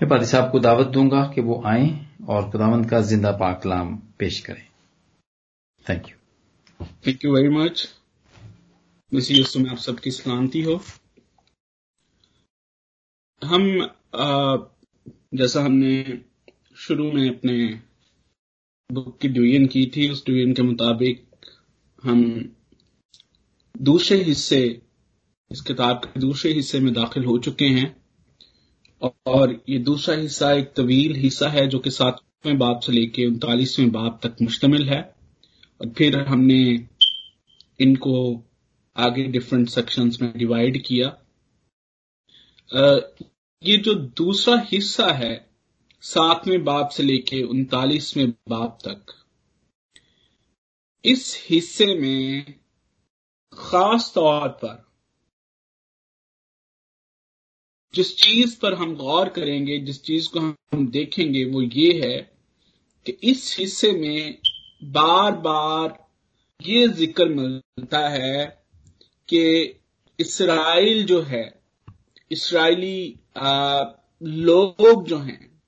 मैं पादी साहब को दावत दूँगा कि वो आए और खुदावंद का ज़िंदा पाकलाम पेश करें। Thank you thank you very much मसीह में आप सबकी सलामती हो। हम जैसा हमने शुरू में अपने बुक की डिवीज़न की थी, उस डिवीज़न के मुताबिक हम दूसरे हिस्से, इस किताब के दूसरे हिस्से में दाखिल हो चुके हैं। और ये दूसरा हिस्सा एक तवील हिस्सा है जो कि सातवें बाप से लेके उनतालीसवें बाप तक मुश्तमिल है। और फिर हमने इनको आगे डिफरेंट सेक्शंस में डिवाइड किया। ये जो दूसरा हिस्सा है, सातवें बाप से लेके उनतालीसवें बाप तक, इस हिस्से में खास तौर पर जिस चीज़ पर हम गौर करेंगे, जिस चीज़ को हम देखेंगे, वो ये है कि इस हिस्से में बार बार ये ज़िक्र मिलता है कि इसराइल जो है, इसराइली लोग जो हैं,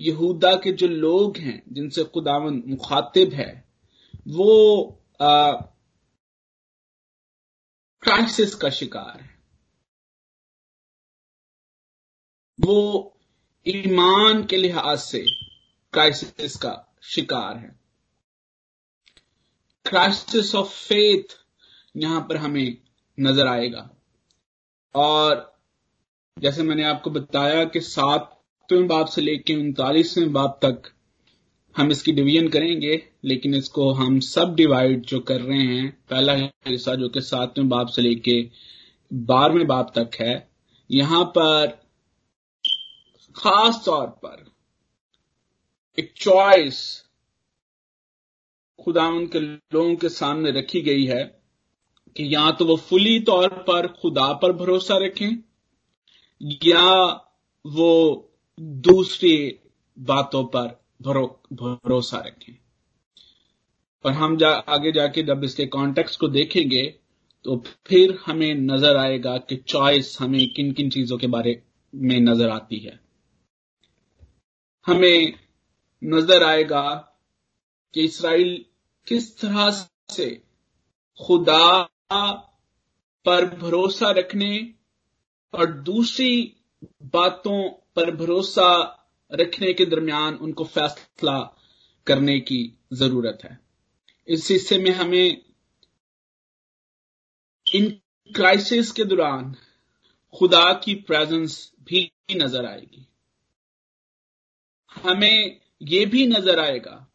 यहूदा के जो लोग हैं, जिनसे खुदावन मुखातिब है, वो क्राइसिस का शिकार है। वो ईमान के लिहाज से क्राइसिस का शिकार है। क्राइसिस ऑफ़ फेथ यहाँ पर हमें नज़र आएगा। और जैसे मैंने आपको बताया कि सातवें बाप से लेकर उनतालीसवें बाप तक हम इसकी डिवीज़न करेंगे, लेकिन इसको हम सब डिवाइड जो कर रहे हैं, पहला हिस्सा जो कि सातवें बाप से लेके बारहवें बाप तक है, यहाँ पर खास तौर पर एक चॉइस खुदा उनके लोगों के सामने रखी गई है कि या तो वो फुली तौर पर खुदा पर भरोसा रखें या वो दूसरी बातों पर भरोसा रखें। और हम जा, आगे जाके जब इसके कॉन्टेक्स्ट को देखेंगे तो फिर हमें नज़र आएगा कि चॉइस हमें किन किन चीज़ों के बारे में नज़र आती है। हमें नज़र आएगा कि इसराइल किस तरह से खुदा पर भरोसा रखने और दूसरी बातों पर भरोसा रखने के दरमियान उनको फैसला करने की ज़रूरत है। इस हिस्से में हमें इन क्राइसिस के दौरान खुदा की प्रेजेंस भी नज़र आएगी। हमें यह भी नज़र आएगा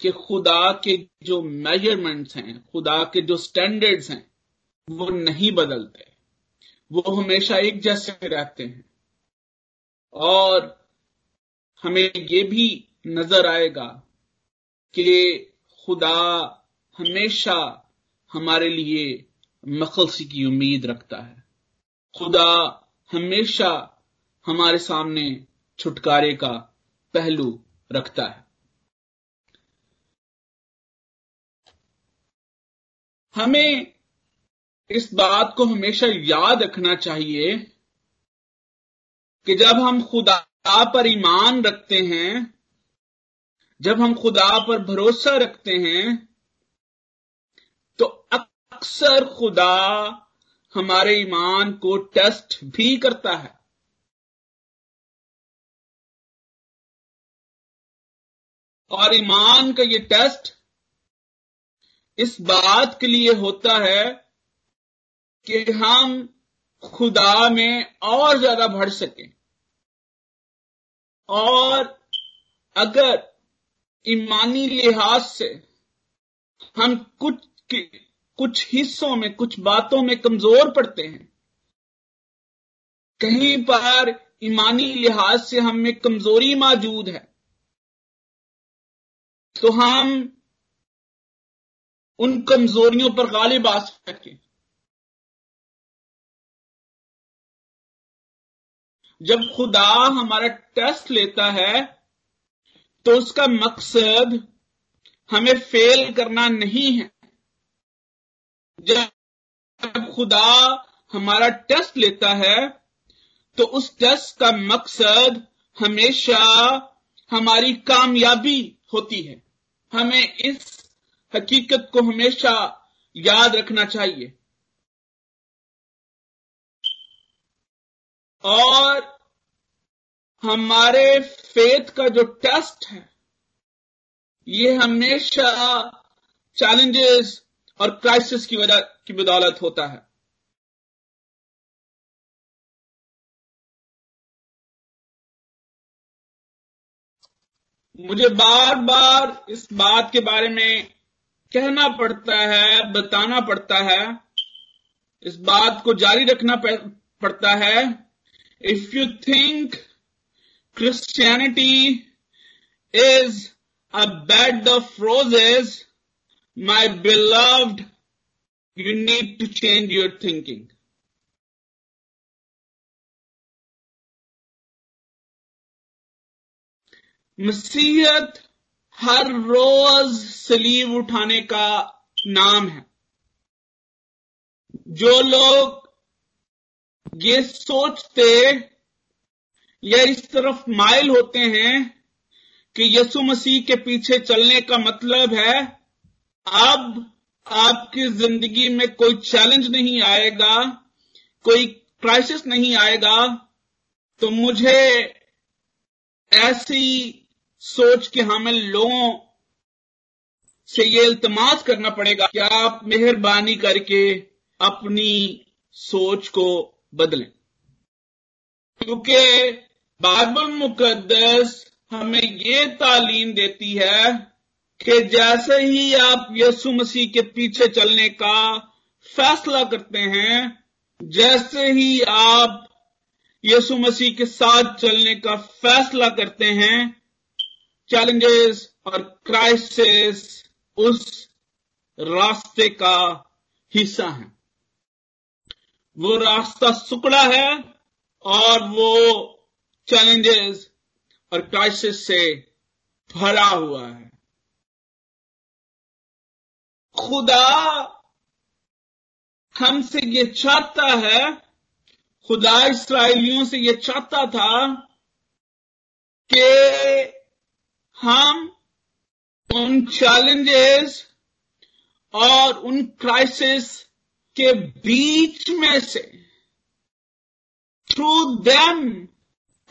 कि खुदा के जो मेजरमेंट्स हैं, खुदा के जो स्टैंडर्ड्स हैं, वो नहीं बदलते। वो हमेशा एक जैसे रहते हैं। और हमें ये भी नज़र आएगा कि खुदा हमेशा हमारे लिए मखलसी की उम्मीद रखता है। खुदा हमेशा हमारे सामने छुटकारे का पहलू रखता है। हमें इस बात को हमेशा याद रखना चाहिए कि जब हम खुदा पर ईमान रखते हैं, जब हम खुदा पर भरोसा रखते हैं तो अक्सर खुदा हमारे ईमान को टेस्ट भी करता है। और ईमान का ये टेस्ट इस बात के लिए होता है कि हम खुदा में और ज़्यादा बढ़ सकें। और अगर ईमानी लिहाज से हम कुछ कुछ हिस्सों में, कुछ बातों में कमज़ोर पड़ते हैं, कहीं पर ईमानी लिहाज से हम कमज़ोरी मौजूद है तो हम उन कमजोरियों पर गालिब आ सके जब खुदा हमारा टेस्ट लेता है तो उसका मकसद हमें फेल करना नहीं है। जब खुदा हमारा टेस्ट लेता है तो उस टेस्ट का मकसद हमेशा हमारी कामयाबी होती है। हमें इस हकीकत को हमेशा याद रखना चाहिए। और हमारे फेथ का जो टेस्ट है, ये हमेशा चैलेंजेस और क्राइसिस की वजह, की बदौलत होता है। मुझे बार बार इस बात के बारे में कहना पड़ता है, बताना पड़ता है। इस बात को जारी रखना पड़ता है। If you think Christianity is a bed of roses my beloved you need to change your thinking मसीहत हर रोज सलीब उठाने का नाम है। जो लोग ये सोचते या इस तरफ़ माइल होते हैं कि यसु मसीह के पीछे चलने का मतलब है, अब आपकी ज़िंदगी में कोई चैलेंज नहीं आएगा, कोई क्राइसिस नहीं आएगा तो मुझे ऐसी सोच के हमें लोगों से ये इल्तमास करना पड़ेगा कि आप मेहरबानी करके अपनी सोच को बदलें। क्योंकि बाइबल मुकद्दस हमें ये तालीम देती है कि जैसे ही आप यसु मसीह के पीछे चलने का फैसला करते हैं, जैसे ही आप यसु मसीह के साथ चलने का फैसला करते हैं चैलेंजेस और क्राइसिस उस रास्ते का हिस्सा है। वो रास्ता सुकड़ा है और वो चैलेंजेस और क्राइसिस से भरा हुआ है। खुदा हमसे ये चाहता है, खुदा इसराइलियों से ये चाहता था कि हम उन चैलेंजेस और उन क्राइसिस के बीच में से थ्रू देम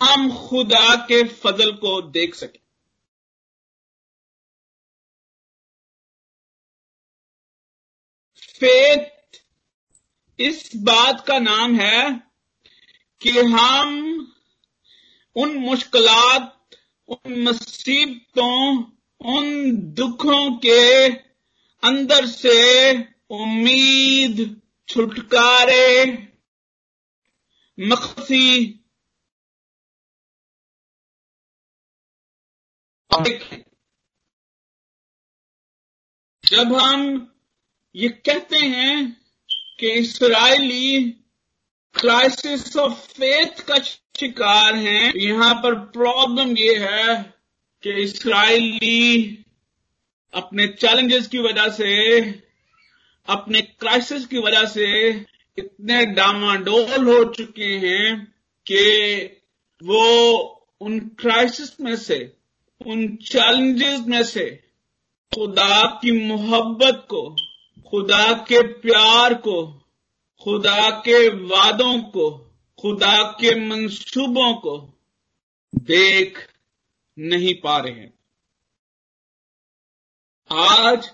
हम खुदा के फजल को देख सकें। फेथ इस बात का नाम है कि हम उन मुश्किलात उन मुसीबतों, उन दुखों के अंदर से उम्मीद छुटकारे मखसी जब हम ये कहते हैं कि इसराइली क्राइसिस ऑफ़ फेथ का शिकार हैं। यहाँ पर प्रॉब्लम ये है कि इसराइली अपने चैलेंजेस की वजह से, अपने क्राइसिस की वजह से इतने डामाडोल हो चुके हैं कि वो उन क्राइसिस में से, उन चैलेंजेस में से खुदा की मोहब्बत को, खुदा के प्यार को, खुदा के वादों को खुदा के मंसूबों को देख नहीं पा रहे हैं। आज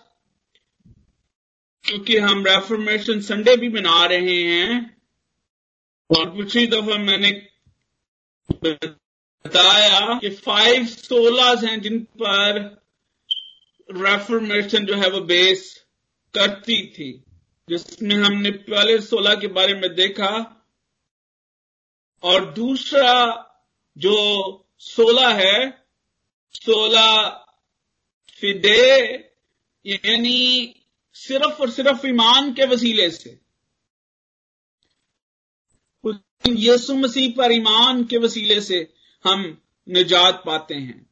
क्योंकि हम रेफॉर्मेशन संडे भी मना रहे हैं, और पिछली दफ़ा मैंने बताया कि फाइव सोलह हैं जिन पर रेफॉर्मेशन जो है वो बेस करती थी, जिसमें हमने पहले सोलह के बारे में देखा। और दूसरा जो सोलह है, सोलह फिदे, यानी सिर्फ़ और सिर्फ़ ईमान के वसीले से। यीशु मसीह पर ईमान के वसीले से हम निजात पाते हैं।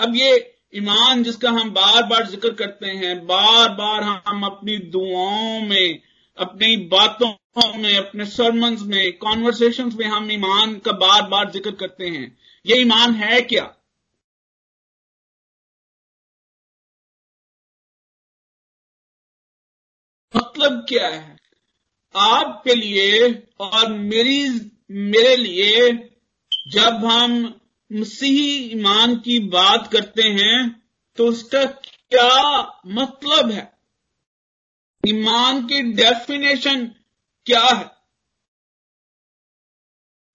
अब ये ईमान जिसका हम बार बार ज़िक्र करते हैं बार बार हम अपनी दुआओं में, अपनी बातों में अपने सरमन्स में कॉन्वर्सेशन में हम ईमान का बार बार ज़िक्र करते हैं। ये ईमान है क्या? मतलब क्या है? आपके लिए और मेरी, मेरे लिए जब हम मसीही ईमान की बात करते हैं तो उसका क्या मतलब है? ईमान की डेफिनेशन क्या है?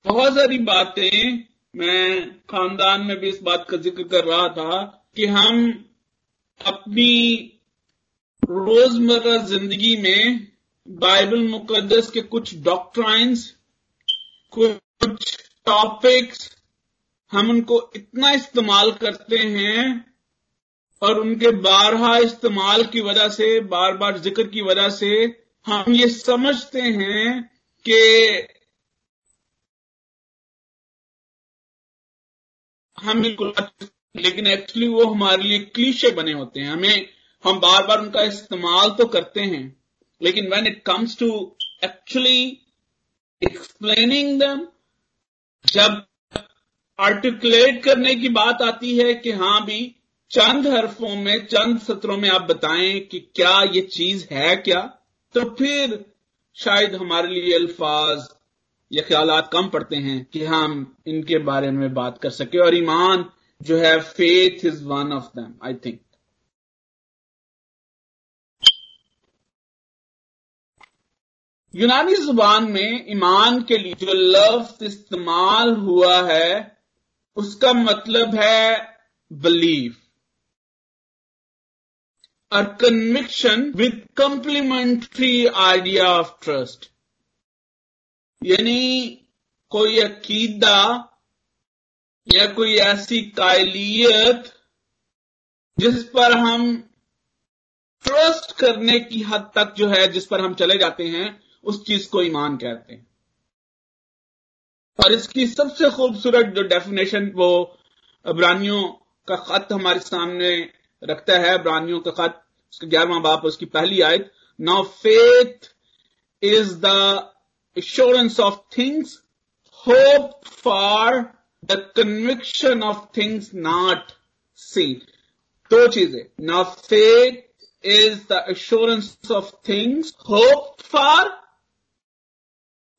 बहुत सारी बातें मैं खानदान में भी इस बात का ज़िक्र कर रहा था कि हम अपनी रोज़मर्रा ज़िंदगी में बाइबल मुकदस के कुछ डॉक्ट्राइंस कुछ टॉपिक्स हम उनको इतना इस्तेमाल करते हैं और उनके बारहा इस्तेमाल की वजह से बार बार ज़िक्र की वजह से हम ये समझते हैं कि हम बिल्कुल लेकिन एक्चुअली वो हमारे लिए क्लीशे बने होते हैं। हमें, हम बार बार उनका इस्तेमाल तो करते हैं, लेकिन when it comes to actually explaining them जब आर्टिकुलेट करने की बात आती है कि हाँ भी, चंद हरफों में, चंद सत्रों में आप बताएँ कि क्या ये चीज़ है क्या? तो फिर शायद हमारे लिए अल्फाज या ख्याल कम पड़ते हैं कि हम इनके बारे में बात कर सके और ईमान जो है faith is one of them I think यूनानी ज़ुबान में ईमान के लिए जो लफ्ज इस्तेमाल हुआ है, उसका मतलब है believe a conviction with complementary idea of trust. यानी कोई अकीदा या कोई ऐसी कायलियत जिस पर हम ट्रस्ट करने की हद तक जो है, जिस पर हम चले जाते हैं, उस चीज़ को ईमान कहते हैं। और इसकी सबसे खूबसूरत जो डेफिनेशन वो अबरानियों का खत हमारे सामने रखता है अबरानियों का खत, उसका ग्यारहवा बाप उसकी पहली आयत। Now faith is the assurance of things hope for the conviction of things not seen दो चीज़ें। Now faith is the assurance of things hope for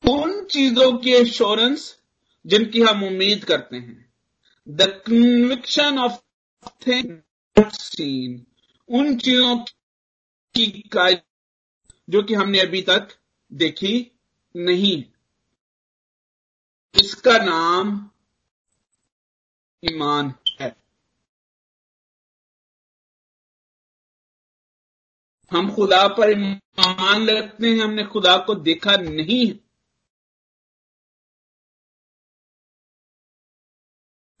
उन चीज़ों की एश्योरेंस जिनकी हम उम्मीद करते हैं। The conviction of thing seen उन चीज़ों की जो कि हमने अभी तक देखी नहीं। इसका नाम ईमान है। हम खुदा पर ईमान रखते हैं, हमने खुदा को देखा नहीं है।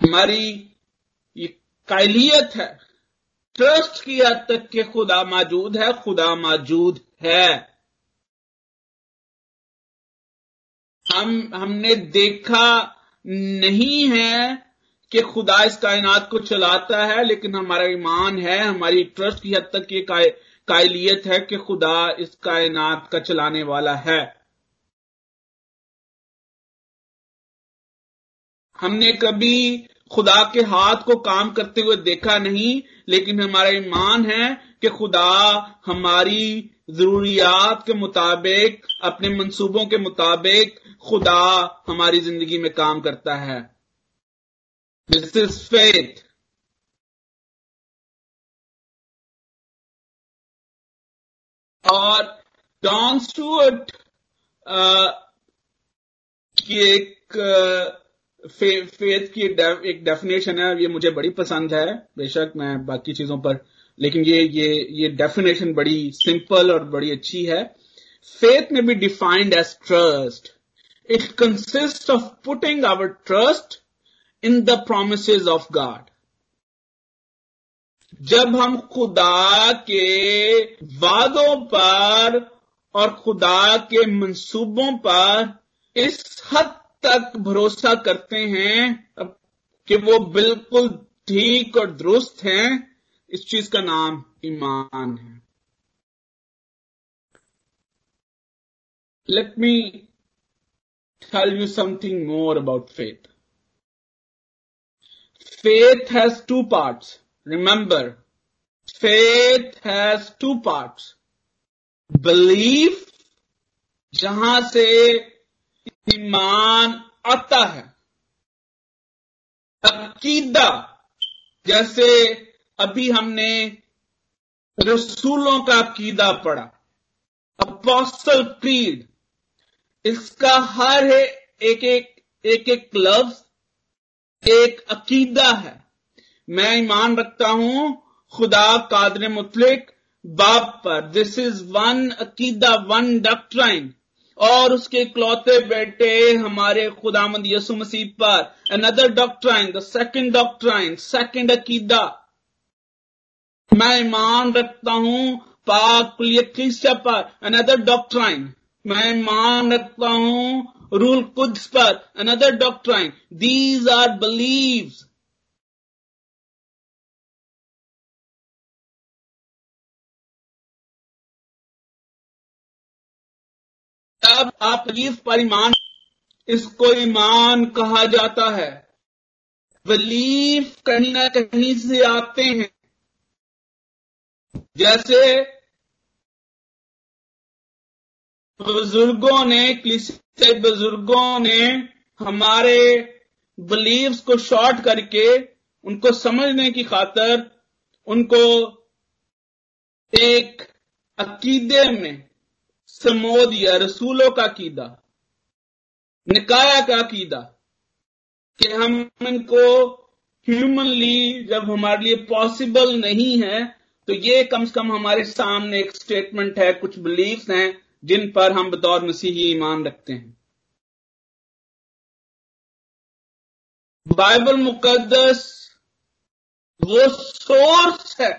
हमारी ये कायलियत है। ट्रस्ट की हद तक के खुदा मौजूद है, खुदा मौजूद है। हम, हमने देखा नहीं है कि खुदा इस कायनात को चलाता है, लेकिन हमारा ईमान है, हमारी ट्रस्ट की हद तक ये कायलियत है कि खुदा इस कायनात का चलाने वाला है। हमने कभी खुदा के हाथ को काम करते हुए देखा नहीं, लेकिन हमारा ईमान है कि खुदा हमारी जरूरियात के मुताबिक, अपने मंसूबों के मुताबिक खुदा हमारी ज़िंदगी में काम करता है। दिस इज़ फेथ और डॉन स्टूअर्ट की एक फे, फेथ की एक डेफिनेशन है ये मुझे बड़ी पसंद है बेशक मैं बाकी चीज़ों पर लेकिन ये ये ये डेफिनेशन बड़ी सिंपल और बड़ी अच्छी है। फेथ में be defined as trust it consist of putting our trust in the promise of God जब हम खुदा के वादों पर और खुदा के मंसूबों पर इस हद तक भरोसा करते हैं कि वो बिल्कुल ठीक और दुरुस्त है, इस चीज़ का नाम ईमान है। Let me tell you something more about faith faith has two parts remember faith has two parts belief जहाँ से ईमान आता है। अकीदा जैसे अभी हमने रसूलों का अकीदा पढ़ा, अपोस्टल क्रीड, इसका हर एक एक एक एक लफ्ज, एक अकीदा है। मैं ईमान रखता हूँ, खुदा कादर मुतलिक, बाप पर। दिस इज़ वन अकीदा वन डॉक्ट्राइन और उसके इकलौते बेटे हमारे खुदामंद यसु मसीह पर। Another doctrine the second doctrine second अकीदा। मैं ईमान रखता हूँ पाक क्लिस्टिया पर। अनदर डॉक्ट्राइन मैं ईमान रखता हूँ रूल कुद्स पर। Another doctrine these are beliefs तब बिलीफ पर ईमान इसको ईमान कहा जाता है। बिलीफ कहीं ना कहीं से आते हैं। जैसे बुज़ुर्गों ने क्लिसे बुज़ुर्गों ने हमारे बिलीव्स को शॉर्ट करके उनको समझने की खातर उनको एक अकीदे में समो दिया रसूलों का कीदा, निकाया का कीदा, कि हम इनको ह्यूमनली जब हमारे लिए पॉसिबल नहीं है तो ये कम से कम हमारे सामने एक स्टेटमेंट है, कुछ बिलीव्स हैं, जिन पर हम बतौर मसीही ईमान रखते हैं। बाइबल मुकदस वो सोर्स है,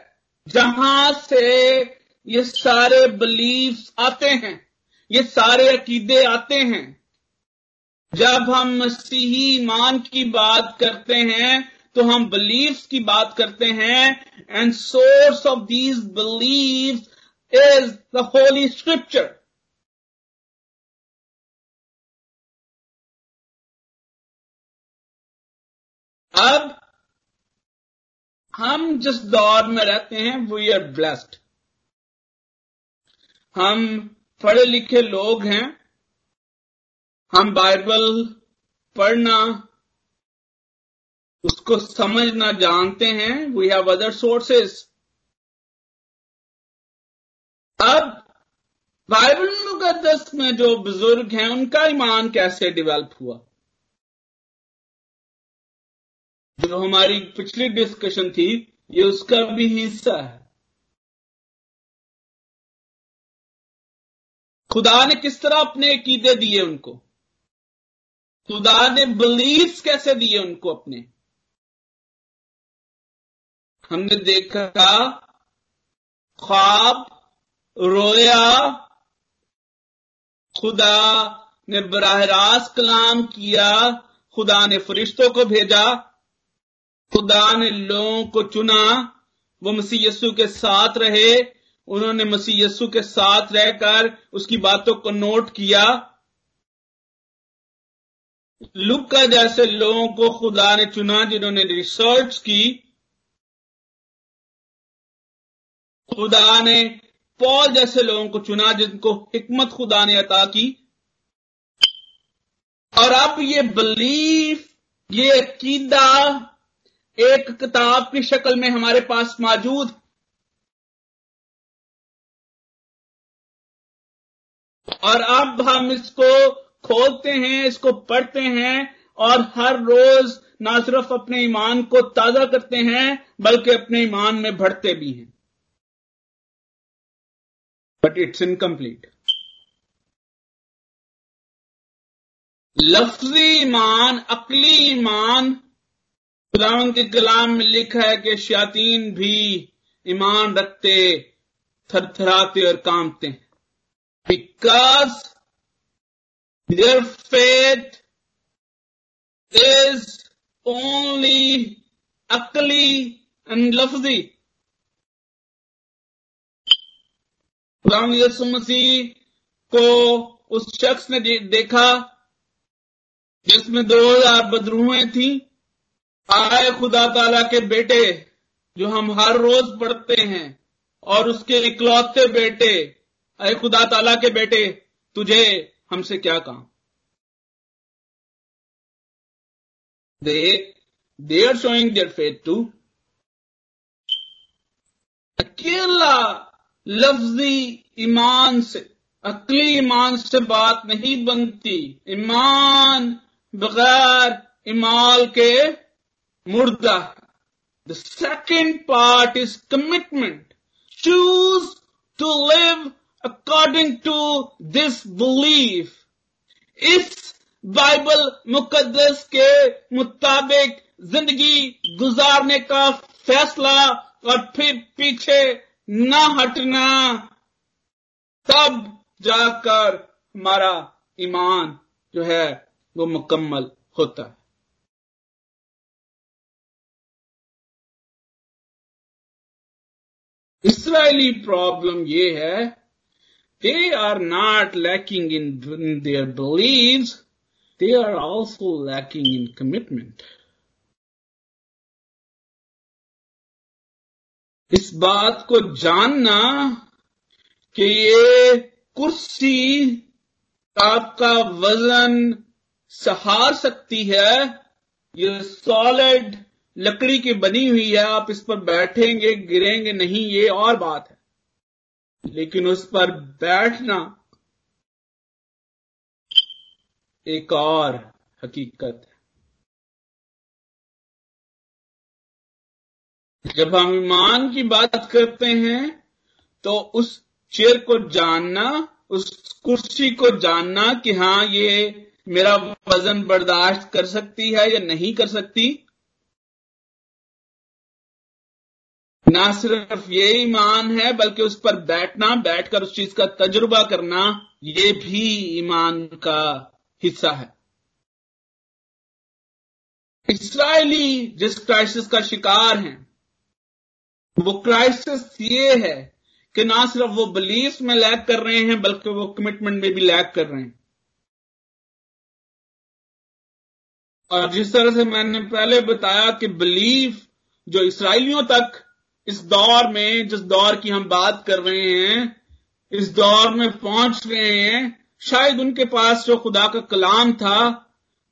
जहाँ से ये सारे बिलीव्स आते हैं। ये सारे अकीदे आते हैं। जब हम मसीही ईमान की बात करते हैं तो हम बिलीव्स की बात करते हैं। And source of these beliefs is the holy scripture अब हम जिस दौर में रहते हैं वी आर ब्लेस्ड हम पढ़े लिखे लोग हैं। हम बाइबल पढ़ना, उसको समझना जानते हैं। वी हैव अदर सोर्सेस अब बाइबल मुकदस में जो बुज़ुर्ग हैं, उनका ईमान कैसे डेवलप हुआ? जो हमारी पिछली डिस्कशन थी, ये उसका भी हिस्सा है। खुदा ने किस तरह अपने अकीदे दिए उनको? खुदा ने बिलीफ कैसे दिए उनको अपने? हमने देखा ख्वाब, रोया, खुदा ने बराह रास्त कलाम किया, खुदा ने फरिश्तों को भेजा, खुदा ने लोगों को चुना, वो मसीह यस्सु के साथ रहे उन्होंने मसीह यस्सु के साथ रहकर उसकी बातों को नोट किया। लुका जैसे लोगों को खुदा ने चुना जिन्होंने रिसर्च की। खुदा ने पॉल जैसे लोगों को चुना जिनको हिकमत खुदा ने अता की। और अब ये बिलीफ ये अकीदा एक किताब की शक्ल में हमारे पास मौजूद और अब हम इसको खोलते हैं, इसको पढ़ते हैं और हर रोज ना सिर्फ़ अपने ईमान को ताज़ा करते हैं, बल्कि अपने ईमान में बढ़ते भी हैं। बट इट्स इनकम्प्लीट लफ्जी ईमान, अकली ईमान, खुदावन के कलाम में लिखा है कि शातीन भी ईमान रखते, थरथराते और कामते हैं। Because their faith is only akli and lafzi. Yesu Masih को उस शख्स ने देखा, जिसमें दो हज़ार बदरूहें थी आए खुदा ताला के बेटे, जो हम हर रोज पढ़ते हैं, और उसके इकलौते बेटे अरे खुदा ताला के बेटे, तुझे हमसे क्या कहा they they are showing their faith to अकेला लफ्जी ईमान से, अकली ईमान से बात नहीं बनती। ईमान बगैर इमाल के मुर्दा the second part is commitment choose to live according to this belief इस बाइबल मुकद्दस के मुताबिक ज़िंदगी गुजारने का फैसला और फिर पीछे न हटना, तब जाकर हमारा ईमान जो है वो मुकम्मल होता है। इसराइली प्रॉब्लम ये है they are not lacking in, in their beliefs, they are also lacking in commitment. इस बात को जानना कि ये कुर्सी आपका वज़न सहार सकती है ये सॉलिड लकड़ी की बनी हुई है आप इस पर बैठेंगे गिरेंगे नहीं ये और बात है लेकिन उस पर बैठना एक और हकीकत है। जब हम ईमान की बात करते हैं तो उस चेयर को जानना, उस कुर्सी को जानना कि हाँ, ये मेरा वज़न बर्दाश्त कर सकती है या नहीं कर सकती ना सिर्फ़ ये ईमान है, बल्कि उस पर बैठना, बैठकर उस चीज़ का तजुर्बा करना, ये भी ईमान का हिस्सा है। इसराइली जिस क्राइसिस का शिकार हैं, वो क्राइसिस ये है कि ना सिर्फ़ वो बिलीफ में लैक कर रहे हैं, बल्कि वो कमिटमेंट में भी लैक कर रहे हैं। और जिस तरह से मैंने पहले बताया कि बिलीफ जो इसराइलियों तक इस दौर में, जिस दौर की हम बात कर रहे हैं, इस दौर में पहुँच रहे हैं, शायद उनके पास जो खुदा का कलाम था,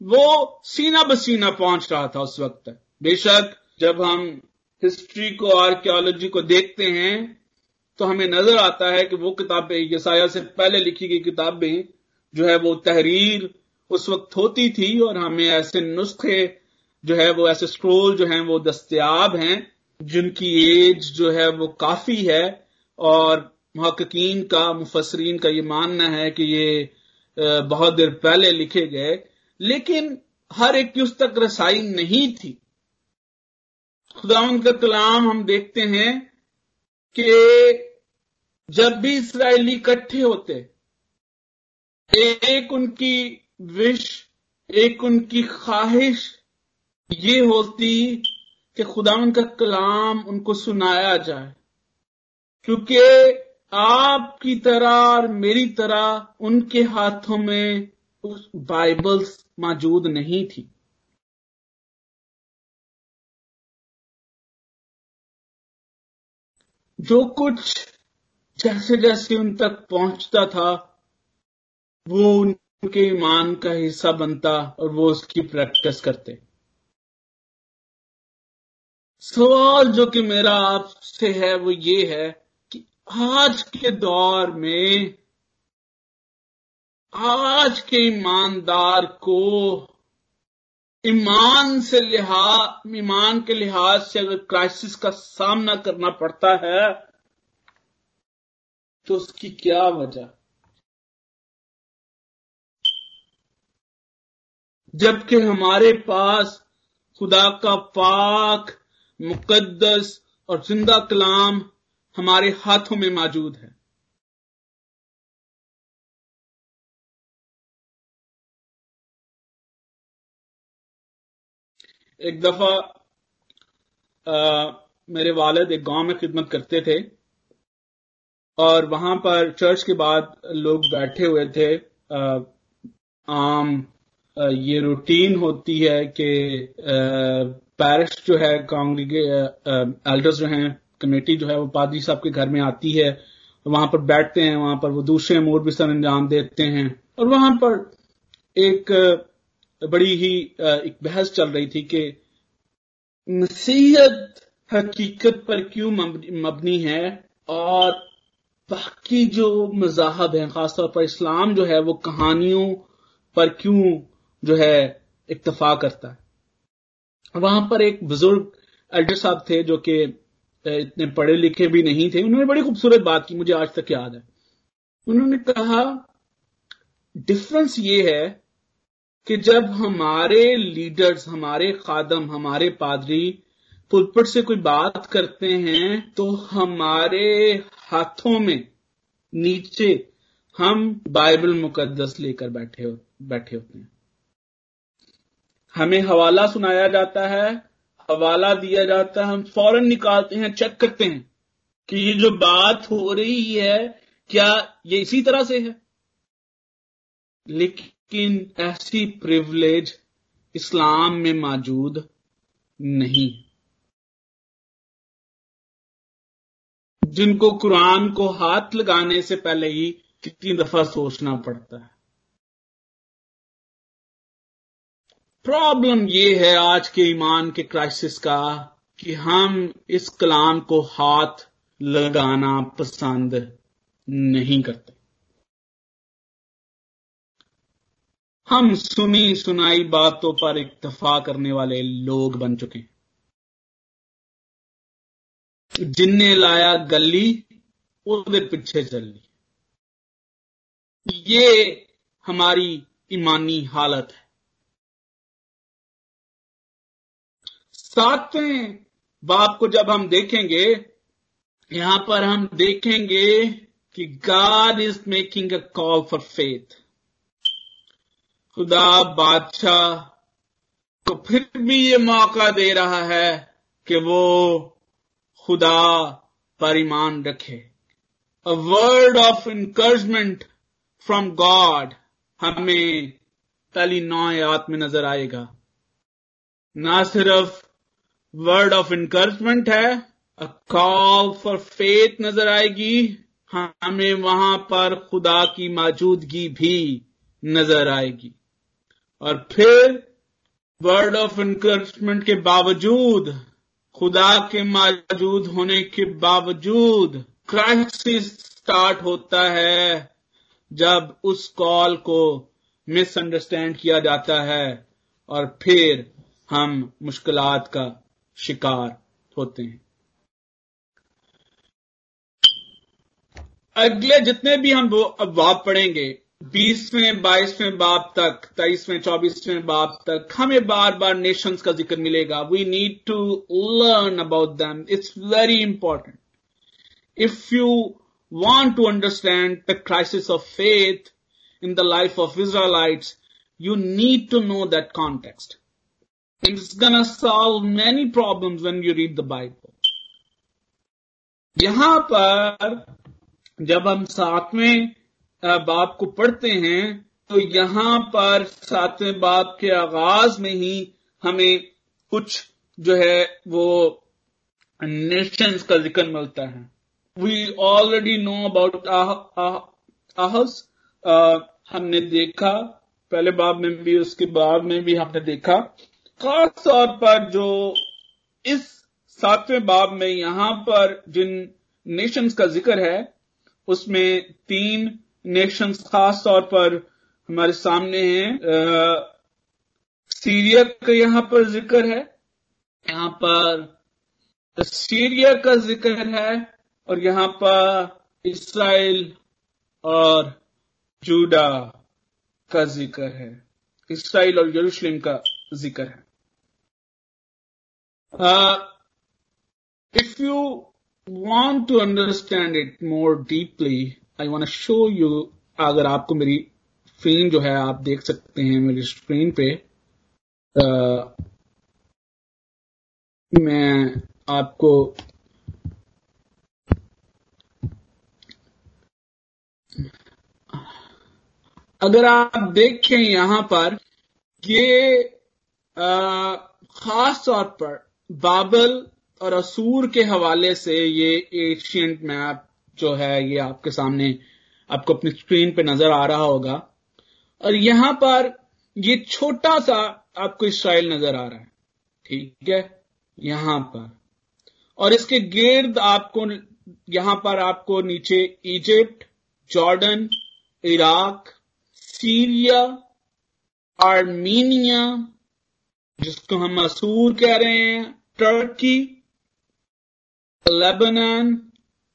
वो सीना बसीना पहुँच रहा था उस वक्त। बेशक, जब हम हिस्ट्री को, आर्कियोलॉजी को देखते हैं तो हमें नज़र आता है कि वो किताबें, यसाया से पहले लिखी गई किताबें, जो है वो तहरीर उस वक्त होती थी, और हमें ऐसे नुस्खे, जो है वो ऐसे स्क्रोल, जो हैं वो दस्तयाब हैं जिनकी एज जो है वो काफ़ी है और महक्कीन का मुफसरीन का ये मानना है कि ये बहुत देर पहले लिखे गए, लेकिन हर एक की उस तक रसाई नहीं थी। खुदावन का कलाम हम देखते हैं कि जब भी इसराइली इकट्ठे होते, एक उनकी विश, एक उनकी ख्वाहिश ये होती कि खुदावन का कलाम उनको सुनाया जाए। क्योंकि आपकी तरह और मेरी तरह उनके हाथों में उस बाइबल्स मौजूद नहीं थी। जो कुछ जैसे जैसे उन तक पहुँचता था, वो उनके ईमान का हिस्सा बनता और वो उसकी प्रैक्टिस करते। सवाल जो कि मेरा आपसे है, वो ये है कि आज के दौर में आज के ईमानदार को ईमान से लिहाज ईमान के लिहाज से अगर क्राइसिस का सामना करना पड़ता है तो उसकी क्या वजह? जबकि हमारे पास खुदा का पाक मुकद्दस और ज़िंदा कलाम हमारे हाथों में मौजूद है। एक दफ़ा आ, मेरे वालद एक गाँव में खिदमत करते थे और वहाँ पर चर्च के बाद लोग बैठे हुए थे आ, आम ये रूटीन होती है कि पैरिश जो है कांग्रेगे एल्डर्स जो हैं कमेटी जो है, वो पादरी साहब के घर में आती है। वहाँ पर बैठते हैं, वहाँ पर वो दूसरे अमूर भी सर अंजाम देते हैं। और वहाँ पर एक बड़ी ही एक बहस चल रही थी कि नसीहत हकीकत पर क्यों मबनी है? और बाकी जो मजाहब हैं, खासतौर पर इस्लाम जो है, वो कहानियों पर क्यों जो है इतफा करता है। वहाँ पर एक बुज़ुर्ग एल्डर साहब थे जो कि इतने पढ़े लिखे भी नहीं थे। उन्होंने बड़ी खूबसूरत बात की मुझे आज तक याद है। उन्होंने कहा डिफरेंस ये है कि जब हमारे लीडर्स हमारे खादम हमारे पादरी पुलपट से कोई बात करते हैं तो हमारे हाथों में नीचे हम बाइबल मुकद्दस लेकर बैठे हो, बैठे होते हैं। हमें हवाला सुनाया जाता है, हवाला दिया जाता है, हम फ़ौरन निकालते हैं चेक करते हैं कि ये जो बात हो रही है, क्या ये इसी तरह से है? लेकिन ऐसी प्रिवलेज इस्लाम में मौजूद नहीं। जिनको कुरान को हाथ लगाने से पहले ही कितनी दफ़ा सोचना पड़ता है। प्रॉब्लम ये है आज के ईमान के क्राइसिस का कि हम इस कलाम को हाथ लगाना पसंद नहीं करते हम सुनी सुनाई बातों पर इतफा करने वाले लोग बन चुके हैं जिनने लाया गली ਉਹਦੇ पीछे चली ये हमारी ईमानी हालत है सातवें बाप को जब हम देखेंगे, यहाँ पर हम देखेंगे कि God is making a call for faith खुदा बादशाह को फिर भी ये मौका दे रहा है कि वो खुदा पर ईमान रखे। A word of encouragement from God हमें पहली नौ आयात में नज़र आएगा। ना सिर्फ़ वर्ड ऑफ़ इनकरेजमेंट है कॉल फॉर फेथ नज़र आएगी, हमें वहाँ पर खुदा की मौजूदगी भी नज़र आएगी। और फिर वर्ड ऑफ़ इनकरेजमेंट के बावजूद, खुदा के मौजूद होने के बावजूद क्राइसिस स्टार्ट होता है, जब उस कॉल को मिसअंडरस्टैंड किया जाता है, और फिर हम मुश्किलात का शिकार होते हैं। अगले जितने भी हम अब पढ़ेंगे बीसवें बाईसवें बाप तक तेईसवें चौबीसवें बाप तक हमें बार बार नेशंस का ज़िक्र मिलेगा। We need to learn about them it's very important if you want to understand the crisis of faith in the life of Israelites, you need to know that context. It's gonna solve many problems when you read the Bible. यहाँ पर जब हम सातवें बाप को पढ़ते हैं तो यहाँ पर सातवें बाप के आगाज़ में ही हमें कुछ जो है वो नेशंस का ज़िक्र मिलता है। We already know about Ahaz. हमने देखा, पहले बाब में भी, उसके बाद में भी हमने देखा। खास तौर पर जो इस सातवें बाब में यहाँ पर जिन नेशंस का ज़िक्र है, उसमें तीन नेशंस खास तौर पर हमारे सामने हैं। सीरिया का यहाँ पर ज़िक्र है, यहाँ पर सीरिया का ज़िक्र है, और यहाँ पर इसराइल और जूडा का ज़िक्र है। इसराइल और यरूशलेम का ज़िक्र है। If you want to understand it more deeply I want show you अगर आपको मेरी स्क्रीन जो है आप देख सकते हैं मेरी स्क्रीन पे आ, मैं आपको अगर आप देखें यहाँ पर ये आ, खास तौर पर बाबल और असूर के हवाले से ये एशियंट मैप जो है, ये आपके सामने आपको अपनी स्क्रीन पे नज़र आ रहा होगा। और यहाँ पर ये छोटा सा आपको इसराइल नज़र आ रहा है। ठीक है? यहाँ पर। और इसके गिर्द आपको, यहाँ पर आपको नीचे Egypt Jordan Iraq Syria Armenia जिसको हम असूर कह रहे हैं टर्की लेबनान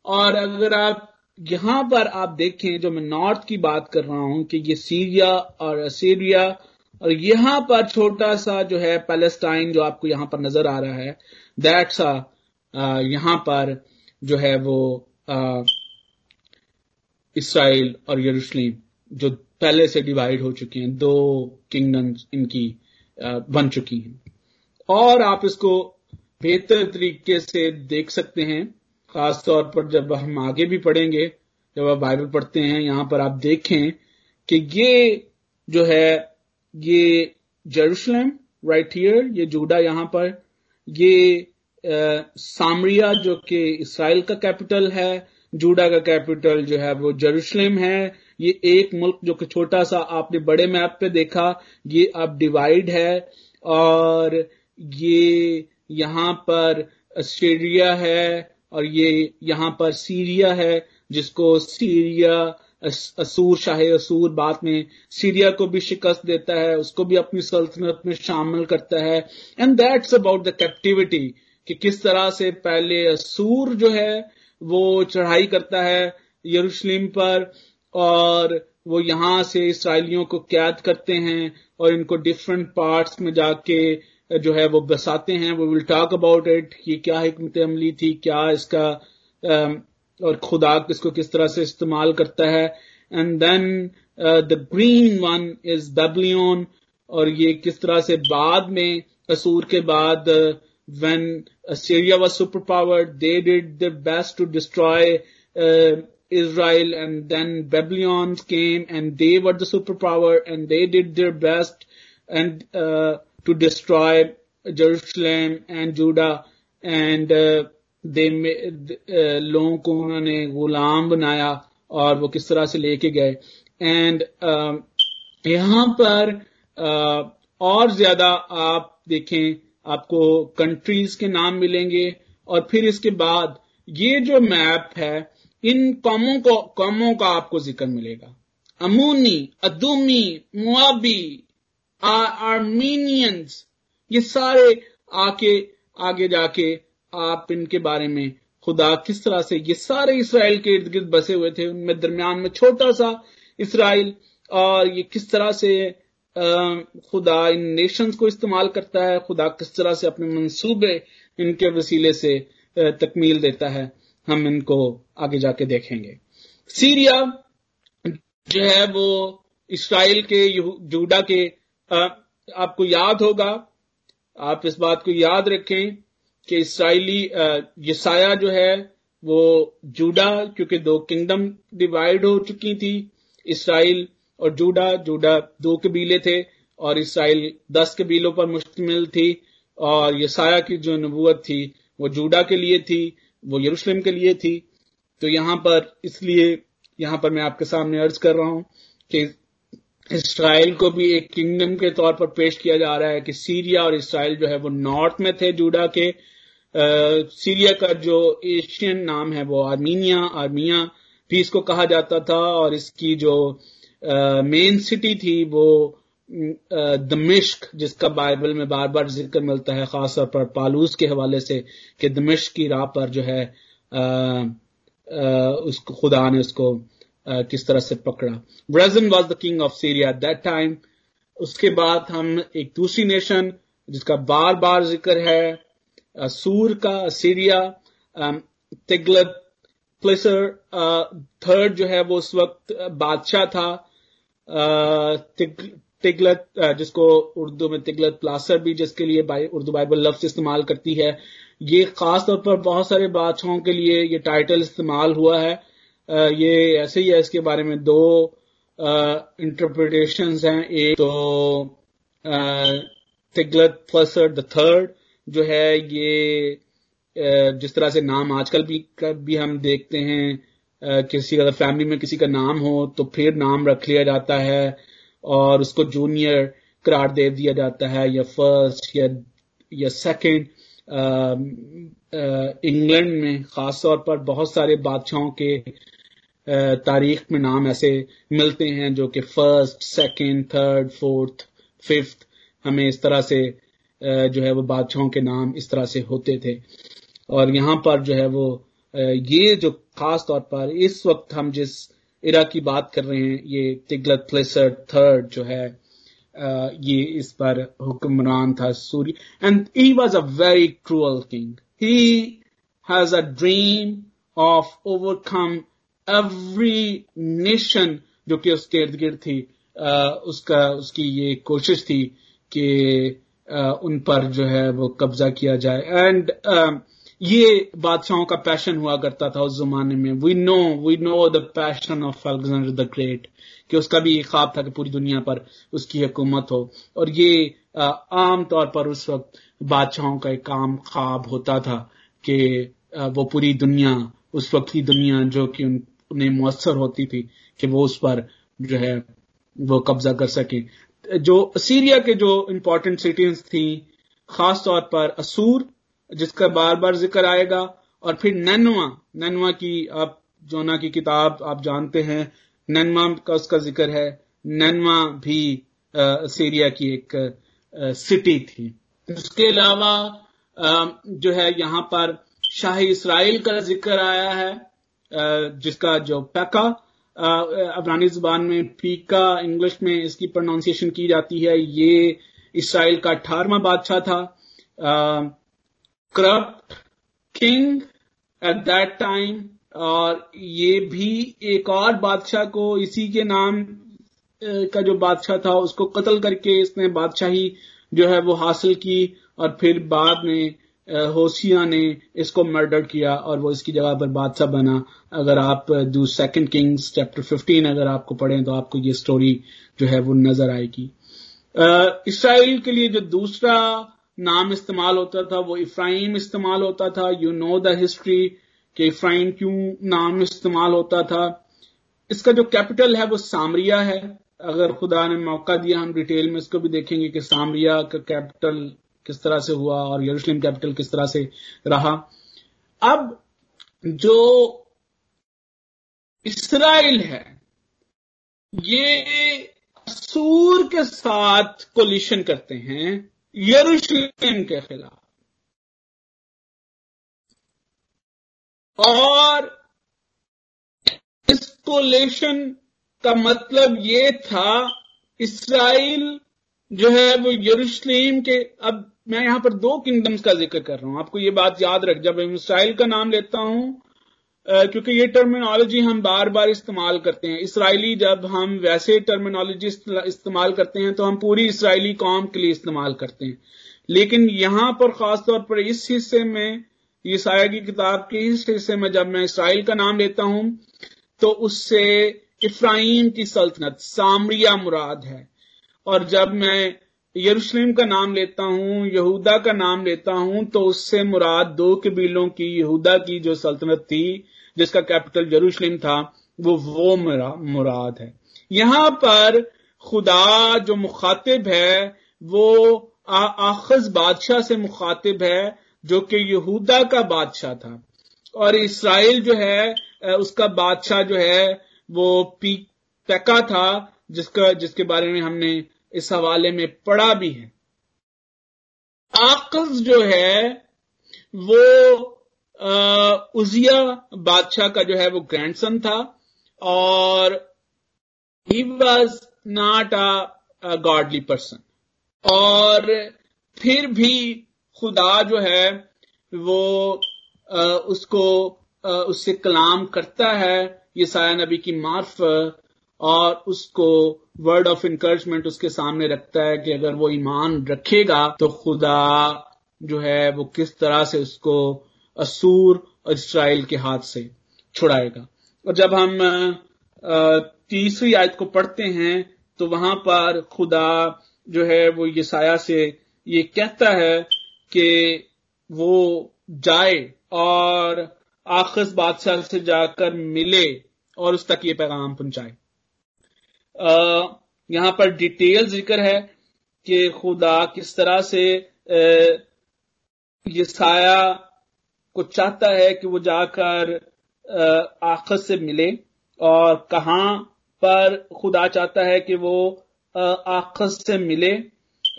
और अगर आप यहाँ पर आप देखें, जो मैं नॉर्थ की बात कर रहा हूँ, कि ये सीरिया और असीरिया और यहाँ पर छोटा सा जो है पैलेस्टाइन जो आपको यहाँ पर नज़र आ रहा है दैट्स यहाँ पर जो है वो इसराइल और यरूशलेम जो पहले से डिवाइड हो चुके हैं, दो किंगडम्स इनकी बन चुकी हैं। और आप इसको बेहतर तरीके से देख सकते हैं खास तौर पर जब हम आगे भी पढ़ेंगे जब आप बाइबल पढ़ते हैं यहाँ पर आप देखें कि ये जो है ये जेरूशलेम राइट हियर ये जूडा यहाँ पर ये आ, सामरिया जो कि इसराइल का कैपिटल है जूडा का कैपिटल जो है वो जेरूशलेम है ये एक मुल्क जो कि छोटा सा आपने बड़े मैप पे देखा, ये अब डिवाइड है और ये यहाँ पर ऑस्ट्रेलिया है और ये यहाँ पर सीरिया है, जिसको सीरिया असूर, शाह असूर बाद में सीरिया को भी शिकस्त देता है, उसको भी अपनी सल्तनत में शामिल करता है। And that's about the captivity कि किस तरह से पहले असूर जो है, वो चढ़ाई करता है यरूशलेम पर और वो यहाँ से इसराइलियों को कैद करते हैं और इनको डिफरेंट पार्ट्स में जाके जो है वो बसाते हैं। वो विल टॉक अबाउट इट ये क्या हमत अमली थी क्या इसका और खुदा इसको किस तरह से इस्तेमाल करता है। And then the green one is Babylonian और ये किस तरह से बाद में असूर के बाद when Syria was super power they did the best to uh, Israel, and then Babylons came, and they were the superpower, and they did their best, and uh, to destroy Jerusalem and Judah and uh, they uh, लोगों को उन्होंने गुलाम बनाया और वो किस तरह से लेके गए एंड uh, यहाँ पर uh, और ज़्यादा आप देखें आपको कंट्रीज़ के नाम मिलेंगे और फिर इसके बाद ये जो मैप है इन कौमों को, कौमों का आपको ज़िक्र मिलेगा। अमूनी, अदूमी, मुआबी आर्मीनियंस, ये सारे आके, आगे जाके आप इनके बारे में खुदा किस तरह से, ये सारे इसराइल के इर्द गिर्द बसे हुए थे, उनमें दरमियान में छोटा सा इसराइल, और ये किस तरह से खुदा इन नेशंस को इस्तेमाल करता है, खुदा किस तरह से अपने मंसूबे इनके वसीले से तकमील देता है। हम इनको आगे जाके देखेंगे। सीरिया, जो है वो इसराइल के जूडा के आपको याद होगा, आप इस बात को याद रखें कि इसराइली यसाया जो है वो जूडा, क्योंकि दो किंगडम डिवाइड हो चुकी थी, इसराइल और जूडा जूडा दो कबीले थे और इसराइल दस कबीलों पर मुश्तमिल थी और यसाया की जो नबूत थी वो जूडा के लिए थी। वो यरूशलेम के लिए थी। तो यहाँ पर इसलिए यहाँ पर मैं आपके सामने अर्ज़ कर रहा हूँ कि इसराइल को भी एक किंगडम के तौर पर पेश किया जा रहा है कि सीरिया और इसराइल जो है वो नॉर्थ में थे जूडा के। आ, सीरिया का जो एशियन नाम है वो आर्मीनिया आर्मिया भी इसको कहा जाता था और इसकी जो मेन सिटी थी वो दमिश्क जिसका बाइबल में बार बार ज़िक्र मिलता है खासतौर पर पालूस के हवाले से कि दमिश्क की राह पर जो है आ, आ, उसको खुदा ने उसको आ, किस तरह से पकड़ा। Brajan was the king of Syria that time उसके बाद हम एक दूसरी नेशन जिसका बार बार ज़िक्र है सूर का सीरिया तिगलत प्लेसर थर्ड जो है वो उस वक्त बादशाह था तिगलत जिसको उर्दू में तिगलत प्लासर भी जिसके लिए उर्दू बाइबल लफ्ज इस्तेमाल करती है। ये खास तौर पर बहुत सारे बादशाहों के लिए ये टाइटल इस्तेमाल हुआ है। ये ऐसे ही है, इसके बारे में दो इंटरप्रिटेशन हैं। एक तो तिगलत प्लसर द थर्ड जो है, ये जिस तरह से नाम आजकल भी भी हम देखते हैं किसी अगर फैमिली में किसी का नाम हो तो फिर नाम रख लिया जाता है। और उसको जूनियर करार दे दिया जाता है, या फ़र्स्ट या या सेकंड इंग्लैंड में खास तौर पर बहुत सारे बादशाहों के तारीख में नाम ऐसे मिलते हैं जो कि first second third fourth fifth हमें इस तरह से जो है वो बादशाहों के नाम इस तरह से होते थे। और यहाँ पर जो है वो ये जो खास तौर पर इस वक्त हम जिस इरा की बात कर रहे हैं, ये तिगलत प्लेसर थर्ड जो है ये इस पर हुक्मरान था सूर्य and he was a very cruel king he has a dream of overcome every nation जो कि उसके इर्द गिर्द थी उसका, उसकी ये कोशिश थी कि उन पर जो है वो कब्जा किया जाए। एंड ये बादशाहों का पैशन हुआ करता था उस जमाने में। We know we know the passion of Alexander the great कि उसका भी एक ख्वाब था कि पूरी दुनिया पर उसकी हुकूमत हो। और ये आम तौर पर उस वक्त बादशाहों का एक आम ख्वाब होता था कि वो पूरी दुनिया उस वक्त की दुनिया जो कि उन, उन्हें मुसर होती थी कि वो उस पर जो है वो कब्जा कर सके। जो सीरिया के जो इंपॉर्टेंट सिटीज़ थी खास तौर पर असूर जिसका बार बार ज़िक्र आएगा। और फिर नैनवा नैनवा की आप जोना की किताब आप जानते हैं। नैनवा का उसका ज़िक्र है। नैनवा भी आ, सीरिया की एक आ, सिटी थी। उसके अलावा जो है यहाँ पर शाही इसराइल का ज़िक्र आया है आ, जिसका जो पैका अफगानी ज़ुबान में फीका इंग्लिश में इसकी प्रोनाउंसिएशन की जाती है। ये इसराइल का अठारवा बादशाह था। Corrupt king at that time और ये भी एक और बादशाह को इसी के नाम का जो बादशाह था, उसको कत्ल करके इसने बादशाही जो है वो हासिल की, और फिर बाद में होसिया ने इसको मर्डर किया, और वो इसकी जगह पर बादशाह बना। अगर आप दू सेकंड किंग्स चैप्टर 15 अगर आपको पढ़ें तो आपको ये स्टोरी जो है वो नज़र आएगी। इसराइल के लिए जो दूसरा नाम इस्तेमाल होता था, वो इफ्राइम इस्तेमाल होता था। यू नो द हिस्ट्री कि इफ्राइम क्यों नाम इस्तेमाल होता था। इसका जो कैपिटल है वो सामरिया है। अगर खुदा ने मौका दिया, हम डिटेल में इसको भी देखेंगे कि सामरिया का कैपिटल किस तरह से हुआ और यरूशलेम कैपिटल किस तरह से रहा। अब जो इसराइल है, ये सूर के साथ कोलिशन करते हैं। यरूशलेम के खिलाफ। और इस कोलेशन का मतलब ये था, इसराइल जो है वो यरूशलेम के, अब मैं यहाँ पर दो किंगडम्स का ज़िक्र कर रहा हूँ। आपको ये बात याद रख, जब मैं इसराइल का नाम लेता हूँ क्योंकि ये टर्मिनोलॉजी हम बार बार इस्तेमाल करते हैं। इसराइली जब हम वैसे टर्मिनोलॉजी इस्तेमाल करते हैं तो हम पूरी इसराइली कौम के लिए इस्तेमाल करते हैं। लेकिन यहाँ पर खासतौर पर इस हिस्से में ईसाया की किताब के इस हिस्से में जब मैं इसराइल का नाम लेता हूँ तो उससे इफ्राइम की सल्तनत, सामरिया मुराद है। और जब मैं यरूशलेम का नाम लेता हूँ, यहूदा का नाम लेता हूँ तो उससे मुराद दो कबीलों की, यहूदा की जो सल्तनत थी, जिसका कैपिटल यरूशलेम था, वो वो मुराद है। यहाँ पर खुदा जो मुखातिब है, वो आखज बादशाह से मुखातिब है, जो कि यहूदा का बादशाह था। और इसराइल जो है उसका बादशाह जो है, वो पी, पैका था, जिसका, जिसके बारे में हमने इस हवाले में पढ़ा भी है। आकज जो है वो आ, उजिया बादशाह का जो है वो ग्रैंडसन था और he was not a godly person और फिर भी खुदा जो है वो आ, उसको आ, उससे कलाम करता है ये साया नबी की मार्फ और उसको वर्ड ऑफ़ इंकरेजमेंट उसके सामने रखता है कि अगर वो ईमान रखेगा तो खुदा जो है वो किस तरह से उसको असूर और इसराइल के हाथ से छुड़ाएगा। और जब हम तीसरी आयत को पढ़ते हैं तो वहाँ पर खुदा जो है वो ये साया से ये कहता है कि वो जाए और आखिस बादशाह से जाकर मिले और उस तक ये पैगाम पहुँचाए। यहाँ पर डिटेल ज़िक्र है कि खुदा किस तरह से ये साया को चाहता है कि वो जाकर आखिर से मिले और कहाँ पर खुदा चाहता है कि वो आखिर से मिले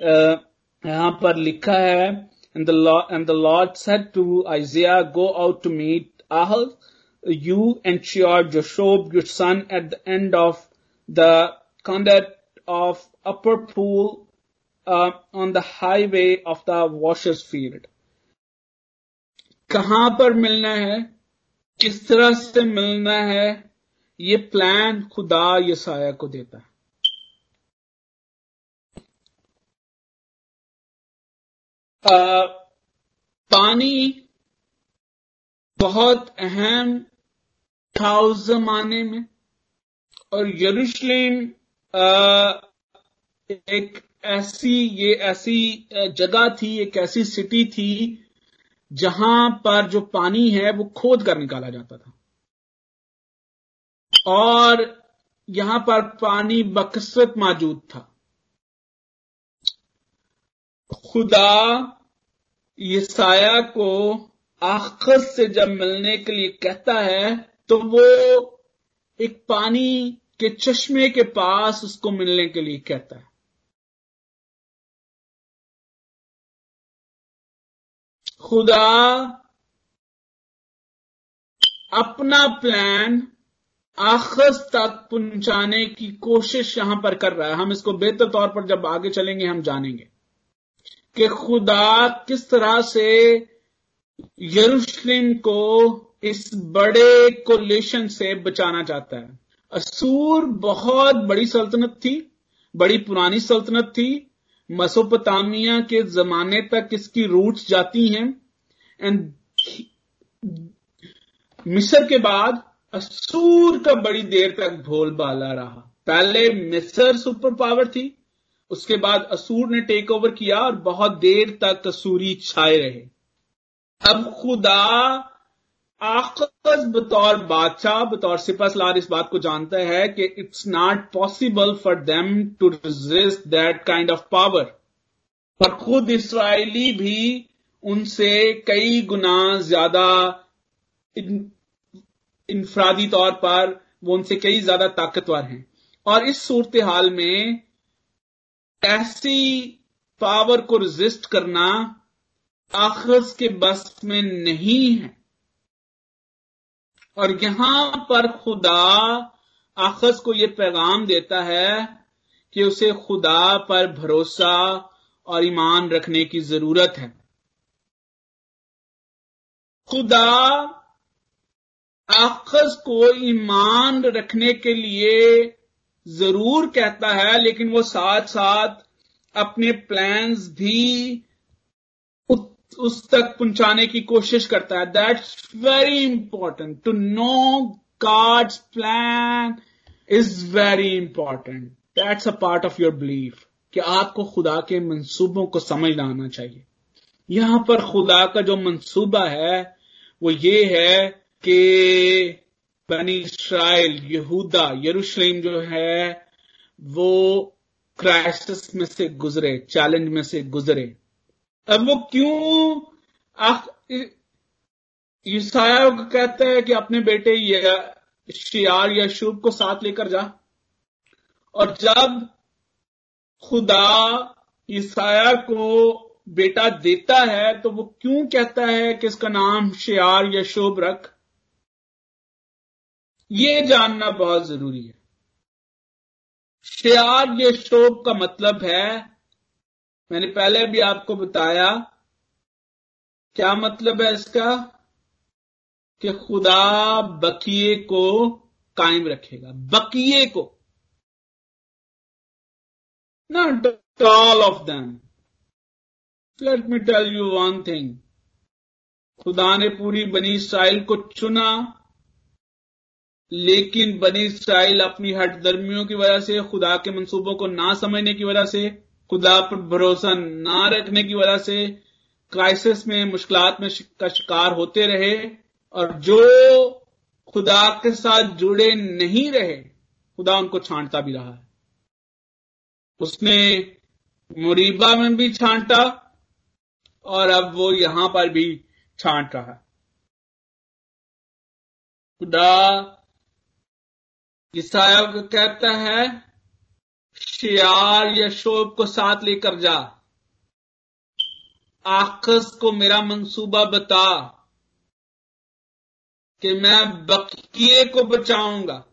यहाँ पर लिखा है Lord, and the Lord said to Isaiah, Go out to meet Ahaz, you and Sheol, Joshua, your son, at the end of the conduct of upper pool uh, on the highway of the washers field. कहाँ पर मिलना है किस तरह से मिलना है ये प्लान खुदा यसाया को देता है आ, पानी बहुत अहम था उस जमाने में और यरूशलेम एक ऐसी, ये ऐसी जगह थी, एक ऐसी सिटी थी, जहाँ पर जो पानी है, वो खोद कर निकाला जाता था। और यहाँ पर पानी बकसरत मौजूद था। खुदा यसाया को आखिर से जब मिलने के लिए कहता है तो वो एक पानी के चश्मे के पास उसको मिलने के लिए कहता है। खुदा, अपना प्लान आखिर तक पहुँचाने की कोशिश यहाँ पर कर रहा है। हम इसको बेहतर तौर पर जब आगे चलेंगे, हम जानेंगे कि खुदा किस तरह से यरूशलेम को इस बड़े कोलेशन से बचाना चाहता है। असूर बहुत बड़ी सल्तनत थी, बड़ी पुरानी सल्तनत थी। मसोपतामिया के जमाने तक इसकी रूट्स जाती हैं। एंड मिस्र के बाद असूर का बड़ी देर तक भोलबाला रहा। पहले मिस्र सुपर पावर थी, उसके बाद असूर ने टेक ओवर किया और बहुत देर तक असूरी छाए रहे। अब खुदा आकस बतौर बादशाह, बतौर सिपा सलार इस बात को जानता है कि it's not possible for them to resist that kind of power पर खुद इसराइली भी उनसे कई गुना ज़्यादा इनफरादी तौर पर वो उनसे कई ज़्यादा ताकतवर हैं। और इस सूरत हाल में ऐसी पावर को रेजिस्ट करना आखिर के बस में नहीं है। और यहाँ पर खुदा आखस को यह पैगाम देता है कि उसे खुदा पर भरोसा और ईमान रखने की ज़रूरत है। खुदा आखस को ईमान रखने के लिए ज़रूर कहता है, लेकिन वो साथ साथ अपने प्लान्स भी उस तक पहुँचाने की कोशिश करता है। That's very important to know God's plan is very important that's a part of your belief कि आपको खुदा के मंसूबों को समझना आना चाहिए। यहाँ पर खुदा का जो मंसूबा है, वो ये है कि बनी इसराइल, यहूदा, यरूशलेम जो है, वो क्राइसिस में से गुजरे चैलेंज में से गुजरे। अब वो क्यों ईसाया कहता है कि अपने बेटे शियार या शुभ को साथ लेकर जा। और जब खुदा ईसाया को बेटा देता है तो वो क्यों कहता है कि इसका नाम शियार या शुभ रख? ये जानना बहुत ज़रूरी है। शियार या शोभ का मतलब है मैंने पहले भी आपको बताया, क्या मतलब है इसका? कि खुदा बकिए को कायम रखेगा, बकिए को। Not all of them let me tell you one thing खुदा ने पूरी बनी इसराइल को चुना, लेकिन बनी इसराइल अपनी हट दर्मियों की वजह से, खुदा के मंसूबों को ना समझने की वजह से खुदा पर भरोसा ना रखने की वजह से क्राइसिस में मुश्किल में का शिकार होते रहे और जो खुदा के साथ जुड़े नहीं रहे, खुदा उनको छांटता भी रहा है। उसने मुरीबा में भी छांटा और अब वो यहाँ पर भी छांट रहा है। खुदा ईसाया कहता है शियार या शोब को साथ लेकर जा। आकस को मेरा मंसूबा बता कि मैं बकिए को बचाऊँगा।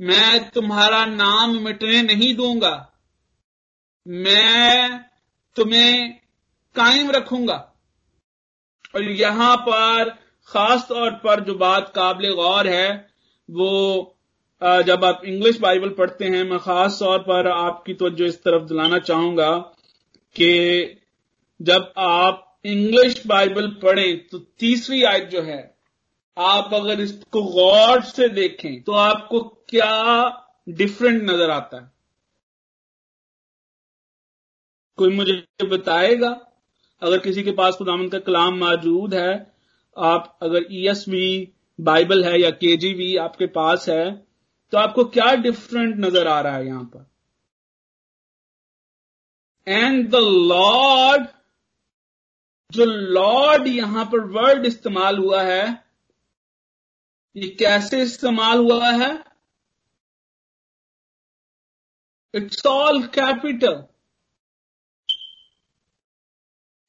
मैं तुम्हारा नाम मिटने नहीं दूँगा। मैं तुम्हें कायम रखूँगा। और यहाँ पर खास तौर पर जो बात काबिल गौर है, वो जब आप इंग्लिश बाइबल पढ़ते हैं, मैं खास तौर पर आपकी तो जो इस तरफ़ दिलाना चाहूँगा कि जब आप इंग्लिश बाइबल पढ़ें तो तीसरी आयत जो है, आप अगर इसको गौर से देखें तो आपको क्या डिफरेंट नज़र आता है? कोई मुझे बताएगा? अगर किसी के पास खुदामन का कलाम मौजूद है, आप अगर ईएसवी बाइबल है या केजीवी आपके पास है तो आपको क्या डिफरेंट नज़र आ रहा है यहाँ पर? एंड द लॉर्ड जो लॉर्ड यहाँ पर वर्ड इस्तेमाल हुआ है, ये कैसे इस्तेमाल हुआ है? इट्स ऑल कैपिटल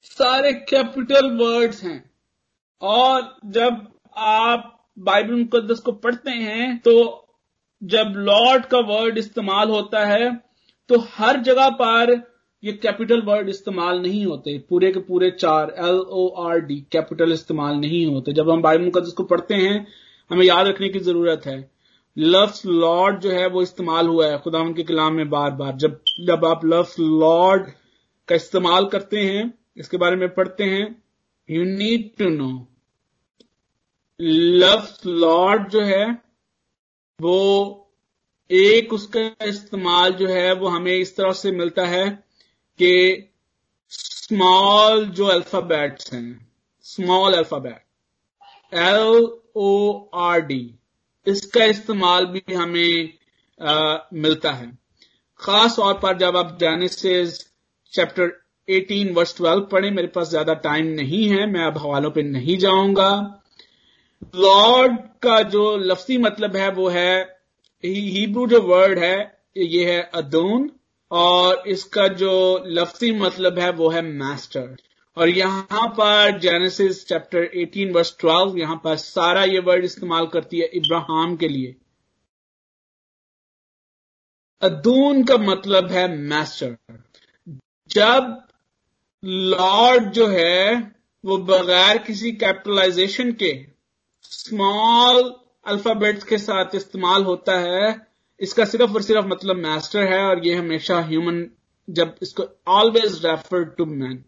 सारे कैपिटल वर्ड्स हैं। और जब आप बाइबल मुकदस को पढ़ते हैं तो जब लॉर्ड का वर्ड इस्तेमाल होता है तो हर जगह पर ये कैपिटल वर्ड इस्तेमाल नहीं होते। पूरे के पूरे चार L O R D capital इस्तेमाल नहीं होते। जब हम बाइबल मुकदस को पढ़ते हैं, हमें याद रखने की ज़रूरत है। लफ्स लॉर्ड जो है, वो इस्तेमाल हुआ है खुदा के कलाम में बार बार जब जब आप लफ्स लॉर्ड का इस्तेमाल करते हैं, इसके बारे में पढ़ते हैं यू नीड टू नो लफ्स लॉर्ड जो है वो एक उसका इस्तेमाल जो है वो हमें इस तरह से मिलता है कि स्मॉल जो अल्फाबेट्स हैं small alphabet L O R D इसका इस्तेमाल भी हमें आ, मिलता है। खास तौर पर जब आप जेनेसिस चैप्टर 18 वर्स 12 पढ़े मेरे पास ज़्यादा टाइम नहीं है मैं अब हवालों पे नहीं जाऊँगा। लॉर्ड का जो लफ्सी मतलब है, वो है हिब्रू जो वर्ड है, ये है अदून, और इसका जो लफ्सी मतलब है, वो है मास्टर और यहाँ पर जेनेसिस चैप्टर 18 वर्स 12 यहाँ पर सारा ये वर्ड इस्तेमाल करती है इब्राहिम के लिए. अदून का मतलब है मास्टर जब लॉर्ड जो है, वो बगैर किसी कैपिटलाइजेशन के स्मॉल अल्फाबेट्स के साथ इस्तेमाल होता है। इसका सिर्फ़ और सिर्फ़ मतलब मास्टर है और ये हमेशा ह्यूमन जब इसको ऑलवेज रेफर टू मैन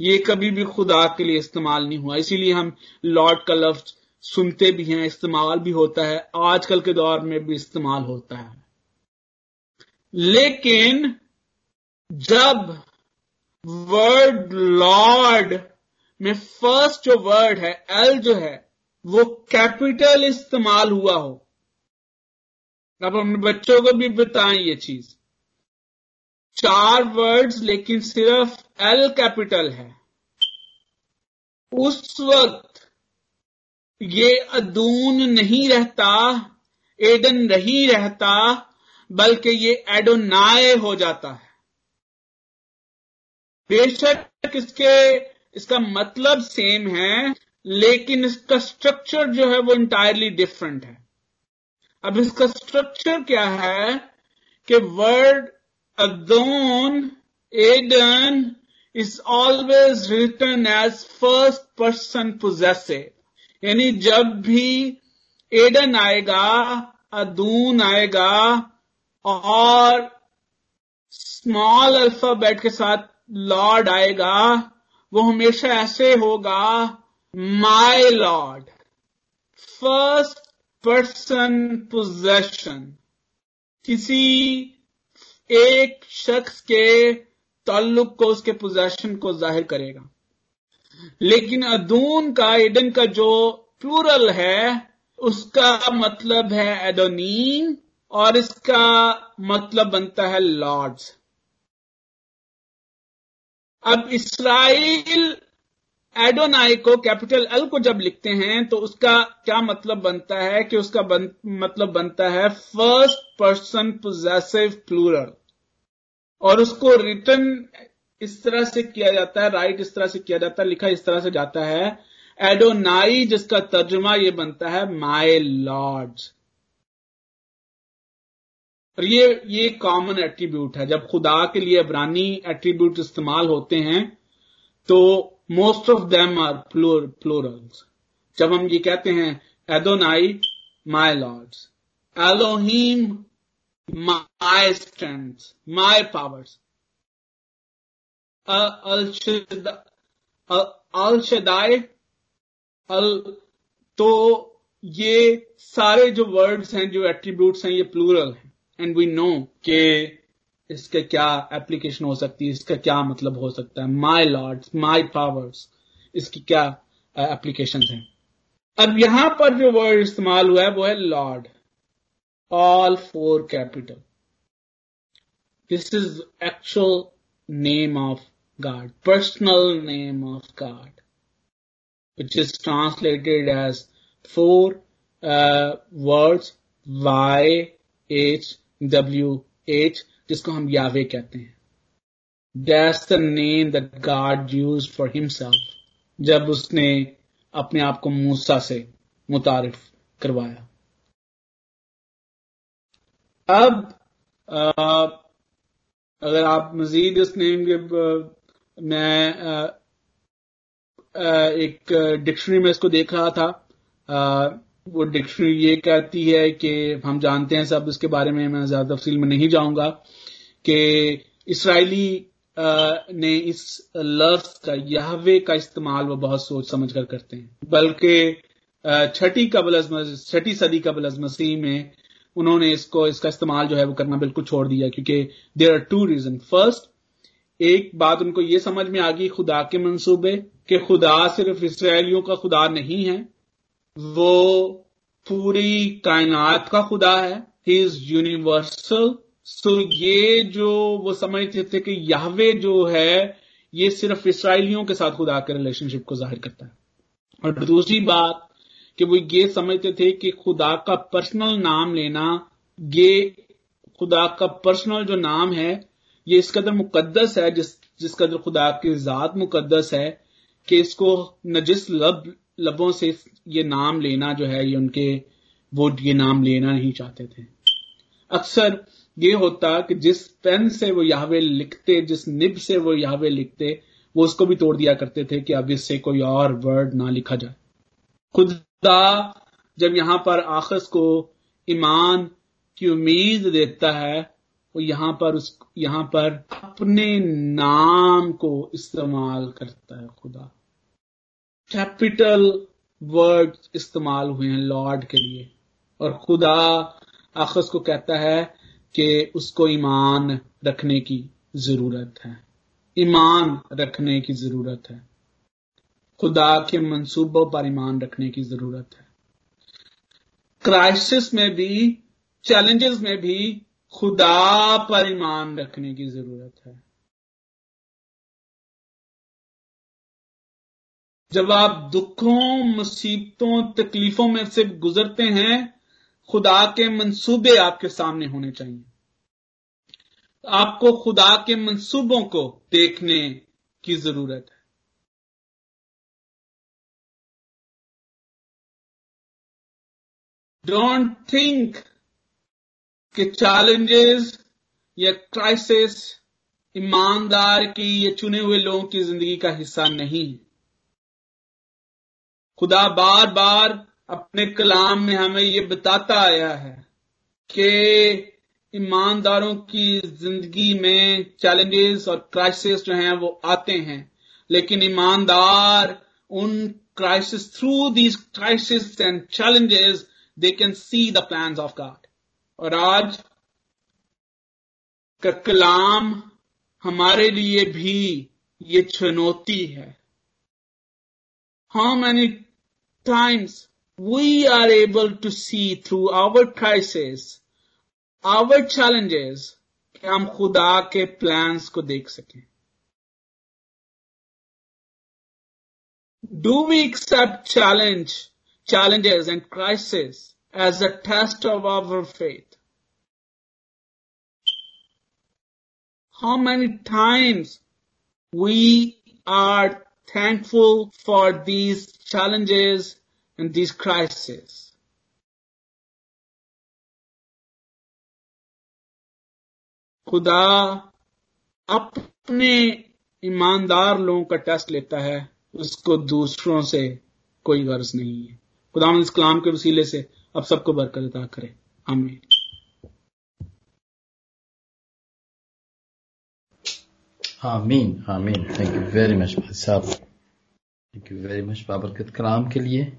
ये कभी भी खुदा के लिए इस्तेमाल नहीं हुआ। इसीलिए हम लॉर्ड का लफ्ज सुनते भी हैं, इस्तेमाल भी होता है, आजकल के दौर में भी इस्तेमाल होता है। लेकिन जब वर्ड लॉर्ड में फ़र्स्ट जो वर्ड है एल जो है वो कैपिटल इस्तेमाल हुआ हो। अब अपने बच्चों को भी बताएँ ये चीज़। चार वर्ड्स लेकिन सिर्फ़ एल कैपिटल है। उस वक्त ये अदून नहीं रहता एडन नहीं रहता, बल्कि ये एडोनाए हो जाता है। बेशक इसके, इसका मतलब सेम है लेकिन इसका स्ट्रक्चर जो है वो इंटायरली डिफरेंट है अब इसका स्ट्रक्चर क्या है कि word adon adon is always return as first person possessive. यानी जब भी एडन आएगा अदून आएगा, और स्मॉल अल्फ़ाबेट के साथ लॉर्ड आएगा, वो हमेशा ऐसे होगा my Lord first person possession किसी एक शख्स के ताल्लुक को उसके पोजेशन को ज़ाहिर करेगा। लेकिन अदून का एडन का जो प्लूरल है, उसका मतलब है एडोनीन और इसका मतलब बनता है लॉर्ड्स अब इसराइल एडोनाई को कैपिटल एल को जब लिखते हैं तो उसका क्या मतलब बनता है कि उसका बन, मतलब बनता है फ़र्स्ट पर्सन पोजेसिव प्लूरल और उसको रिटर्न इस तरह से किया जाता है राइट इस तरह से किया जाता है लिखा इस तरह से जाता है। एडोनाई जिसका तर्जुमा ये बनता है माई लॉर्ड और ये ये कॉमन एट्रीब्यूट है। जब खुदा के लिए अबरानी एट्रीब्यूट इस्तेमाल होते हैं तो most of them are plural plurals जब हम ये कहते हैं Adonai my Lords Elohim my strength my powers El Shaddai El तो ये सारे जो वर्ड्स हैं जो एट्रीब्यूट्स हैं ये प्लूरल हैं एंड वी नो के इसके क्या एप्लीकेशन हो सकती है, इसका क्या मतलब हो सकता है? माई लॉर्ड माई पावर्स इसकी क्या एप्लीकेशन है? अब यहाँ पर जो वर्ड इस्तेमाल हुआ है, वो है Lord all four capital this is actual name of God personal name of God which is translated as four words Y H W H जिसको हम यावे कहते हैं। That's the name that God use for himself जब उसने अपने आप को मूसा से मुतारिफ करवाया। अब आ, अगर आप मजीद इस नेम के मैं आ, आ, एक डिक्शनरी में इसको देख रहा था आ, वो डिक्शनरी ये कहती है कि हम जानते हैं सब इसके बारे में मैं ज़्यादा तफसील में नहीं जाऊँगा। कि इसराइली ने इस लफ्ज का, यहवे का इस्तेमाल वो बहुत सोच समझ कर करते हैं। बल्कि छठी कबल छठी सदी कबल मसीह में उन्होंने इसको, इसका इस्तेमाल जो है वो करना बिल्कुल छोड़ दिया, क्योंकि there are two reason first एक बात उनको ये समझ में आ गई, खुदा के मंसूबे, कि खुदा सिर्फ़ इसराइलियों का खुदा नहीं है, वो पूरी कायनात का खुदा है। ही इज़ यूनिवर्सल सो ये जो वो समझते थे कि यावे जो है, ये सिर्फ़ इसराइलियों के साथ खुदा के रिलेशनशिप को ज़ाहिर करता है। और दूसरी बात कि वो ये समझते थे कि खुदा का पर्सनल नाम लेना, ये खुदा का पर्सनल जो नाम है, ये इस कदर मुकद्दस है, जिस जिस कदर खुदा की जात मुकद्दस है कि इसको नजिस लब, लबों से ये नाम लेना जो है, ये उनके वो ये नाम लेना नहीं चाहते थे। अक्सर ये होता कि जिस पेन से वो यहावे लिखते, जिस निब से वो यहावे लिखते, वो उसको भी तोड़ दिया करते थे कि अब इससे कोई और वर्ड ना लिखा जाए। खुदा जब यहाँ पर आखस को ईमान की उम्मीद देता है, वो यहाँ पर उस, यहाँ पर अपने नाम को इस्तेमाल करता है खुदा। कैपिटल वर्ड इस्तेमाल हुए हैं लॉर्ड के लिए। और खुदा आखस को कहता है कि उसको ईमान रखने की ज़रूरत है। ईमान रखने की ज़रूरत है। खुदा के मंसूबों पर ईमान रखने की ज़रूरत है। क्राइसिस में भी, चैलेंजेस में भी खुदा पर ईमान रखने की ज़रूरत है। जब आप दुखों, मुसीबतों, तकलीफों में से गुजरते हैं खुदा के मंसूबे आपके सामने होने चाहिए। आपको खुदा के मंसूबों को देखने की ज़रूरत है। डोंट थिंक कि चैलेंजेस या क्राइसिस ईमानदार की या चुने हुए लोगों की ज़िंदगी का हिस्सा नहीं है। खुदा बार बार अपने कलाम में हमें ये बताता आया है कि ईमानदारों की ज़िंदगी में चैलेंजेस और क्राइसिस जो हैं वो आते हैं लेकिन ईमानदार उन crisis through these crisis and challenges they can see the plans of God. और आज का कलाम हमारे लिए भी ये चुनौती है how many times we are able to see through our crisis, our challenges, कि हम खुदा के प्लान्स को देख सकें Do we accept challenge, challenges and crises as a test of our faith? How many times we are thankful for these challenges and these crises? खुदा अपने ईमानदार लोगों का टेस्ट लेता है, उसको दूसरों से कोई गर्ज नहीं है। खुदा इस कलाम के वसीले से अब सबको बरकत अदा करे। आमीन। आमीन आमीन। थैंक यू वेरी मच भाई साहब। थैंक यू वेरी मच बाबरकत कलाम के लिए।